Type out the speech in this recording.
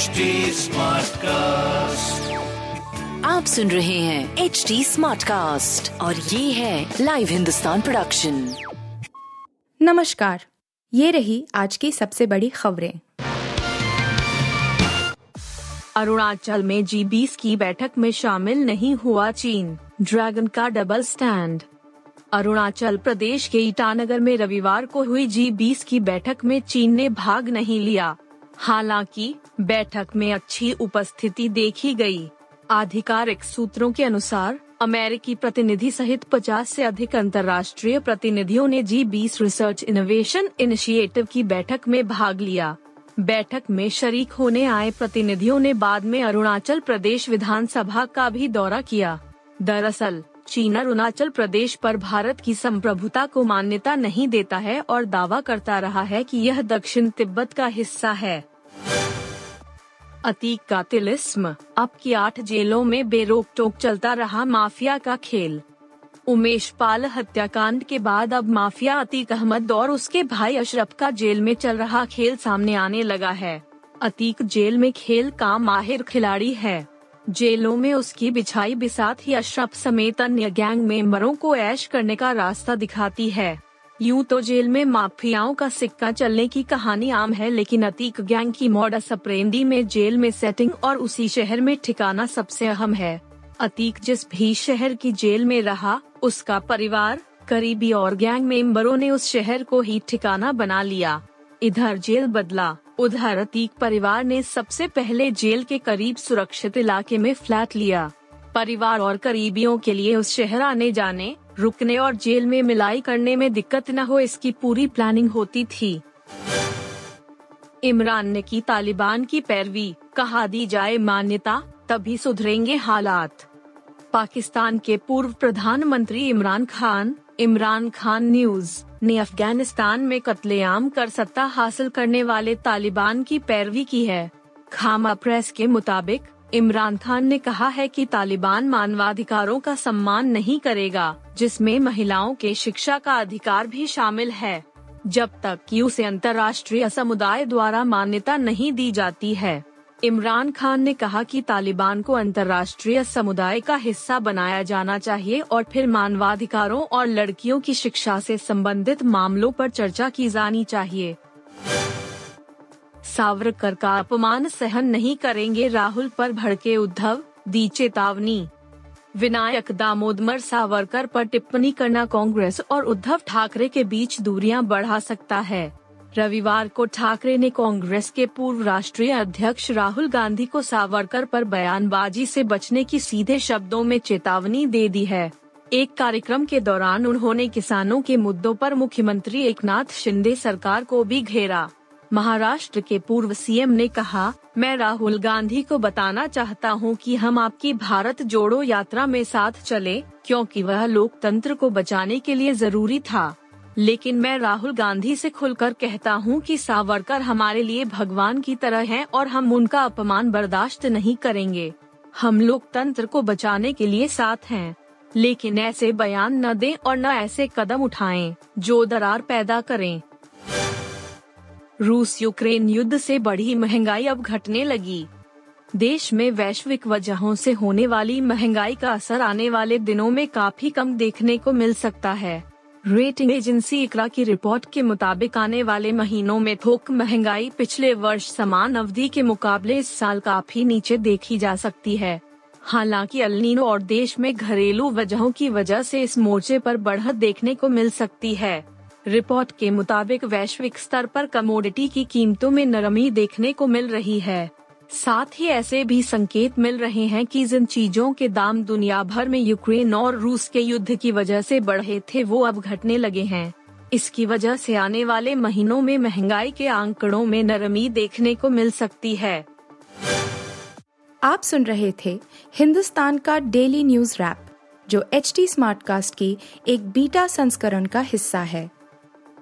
HD cast आप सुन रहे हैं एच डी स्मार्ट कास्ट और ये है लाइव हिंदुस्तान प्रोडक्शन नमस्कार। ये रही आज की सबसे बड़ी खबरें। अरुणाचल में जी बीस की बैठक में शामिल नहीं हुआ चीन। ड्रैगन का डबल स्टैंड अरुणाचल प्रदेश के ईटानगर में रविवार को हुई जी बीस की बैठक में चीन ने भाग नहीं लिया। हालाँकि, बैठक में अच्छी उपस्थिति देखी गई। आधिकारिक सूत्रों के अनुसार, अमेरिकी प्रतिनिधि सहित 50 से अधिक अंतर्राष्ट्रीय प्रतिनिधियों ने जी बीस रिसर्च इनोवेशन इनिशिएटिव की बैठक में भाग लिया। बैठक में शरीक होने आए प्रतिनिधियों ने बाद में अरुणाचल प्रदेश विधानसभा का भी दौरा किया। दरअसल, चीन अरुणाचल प्रदेश पर भारत की संप्रभुता को मान्यता नहीं देता है और दावा करता रहा है कि यह दक्षिण तिब्बत का हिस्सा है। अतीक का तिलिस्म अब की आठ जेलों में बेरोक टोक चलता रहा माफिया का खेल। उमेश पाल हत्याकांड के बाद अब माफिया अतीक अहमद और उसके भाई अशरफ का जेल में चल रहा खेल सामने आने लगा है। अतीक जेल में खेल का माहिर खिलाड़ी है। जेलों में उसकी बिछाई बिसात ही अशरफ समेत अन्य गैंग मेंबरों को ऐश करने का रास्ता दिखाती है। यूँ तो जेल में माफियाओं का सिक्का चलने की कहानी आम है, लेकिन अतीक गैंग की मॉडस अप्रेंडी में जेल में सेटिंग और उसी शहर में ठिकाना सबसे अहम है। अतीक जिस भी शहर की जेल में रहा, उसका परिवार, करीबी और गैंग मेंबरों ने उस शहर को ही ठिकाना बना लिया। इधर जेल बदला, उधर अतीक परिवार ने सबसे पहले जेल के करीब सुरक्षित इलाके में फ्लैट लिया। परिवार और करीबियों के लिए उस शहर आने जाने रुकने और जेल में मिलाई करने में दिक्कत न हो, इसकी पूरी प्लानिंग होती थी। इमरान ने की तालिबान की पैरवी, कहा दी जाए मान्यता, तभी सुधरेंगे हालात। पाकिस्तान के पूर्व प्रधानमंत्री इमरान खान इमरान खान न्यूज़, ने अफ़गानिस्तान में कत्लेआम कर सत्ता हासिल करने वाले तालिबान की पैरवी की है। खामा प्रेस के मुताबिक इमरान खान ने कहा है कि तालिबान मानवाधिकारों का सम्मान नहीं करेगा, जिसमें महिलाओं के शिक्षा का अधिकार भी शामिल है, जब तक कि उसे अंतर्राष्ट्रीय समुदाय द्वारा मान्यता नहीं दी जाती है। इमरान खान ने कहा कि तालिबान को अंतर्राष्ट्रीय समुदाय का हिस्सा बनाया जाना चाहिए और फिर मानवाधिकारों और लड़कियों की शिक्षा से संबंधित मामलों पर चर्चा की जानी चाहिए। सावरकर का अपमान सहन नहीं करेंगे राहुल पर भड़के उद्धव, दी चेतावनी। विनायक दामोदर सावरकर पर टिप्पणी करना कांग्रेस और उद्धव ठाकरे के बीच दूरियाँ बढ़ा सकता है। रविवार को ठाकरे ने कांग्रेस के पूर्व राष्ट्रीय अध्यक्ष राहुल गांधी को सावरकर पर बयानबाजी से बचने की सीधे शब्दों में चेतावनी दे दी है। एक कार्यक्रम के दौरान उन्होंने किसानों के मुद्दों पर मुख्यमंत्री एकनाथ शिंदे सरकार को भी घेरा। महाराष्ट्र के पूर्व सीएम ने कहा, मैं राहुल गांधी को बताना चाहता हूँ कि हम आपकी भारत जोड़ो यात्रा में साथ चले, क्योंकि वह लोकतंत्र को बचाने के लिए ज़रूरी था। लेकिन मैं राहुल गांधी से खुलकर कहता हूँ कि सावरकर हमारे लिए भगवान की तरह हैं और हम उनका अपमान बर्दाश्त नहीं करेंगे। हम लोकतंत्र को बचाने के लिए साथ हैं। लेकिन ऐसे बयान न दें और न ऐसे कदम उठाएँ, जो दरार पैदा करें। रूस यूक्रेन युद्ध से बढ़ी महँगाई अब घटने लगी। देश में वैश्विक वजहों से होने वाली महँगाई का असर आने वाले दिनों में काफ़ी कम देखने को मिल सकता है। रेटिंग एजेंसी इकरा की रिपोर्ट के मुताबिक आने वाले महीनों में थोक महँगाई पिछले वर्ष समान अवधि के मुकाबले इस साल काफ़ी नीचे देखी जा सकती है। हालाँकि अल्नीनो और देश में घरेलू वजहों की वजह से इस मोर्चे पर बढ़त देखने को मिल सकती है। रिपोर्ट के मुताबिक वैश्विक स्तर पर कमोडिटी की कीमतों में नरमी देखने को मिल रही है। साथ ही ऐसे भी संकेत मिल रहे हैं कि जिन चीज़ों के दाम दुनिया भर में यूक्रेन और रूस के युद्ध की वजह से बढ़े थे, वो अब घटने लगे हैं। इसकी वजह से आने वाले महीनों में महँगाई के आंकड़ों में नरमी देखने को मिल सकती है। आप सुन रहे थे हिंदुस्तान का डेली न्यूज़ रैप, जो एच टी स्मार्टकास्ट की एक बीटा संस्करण का हिस्सा है।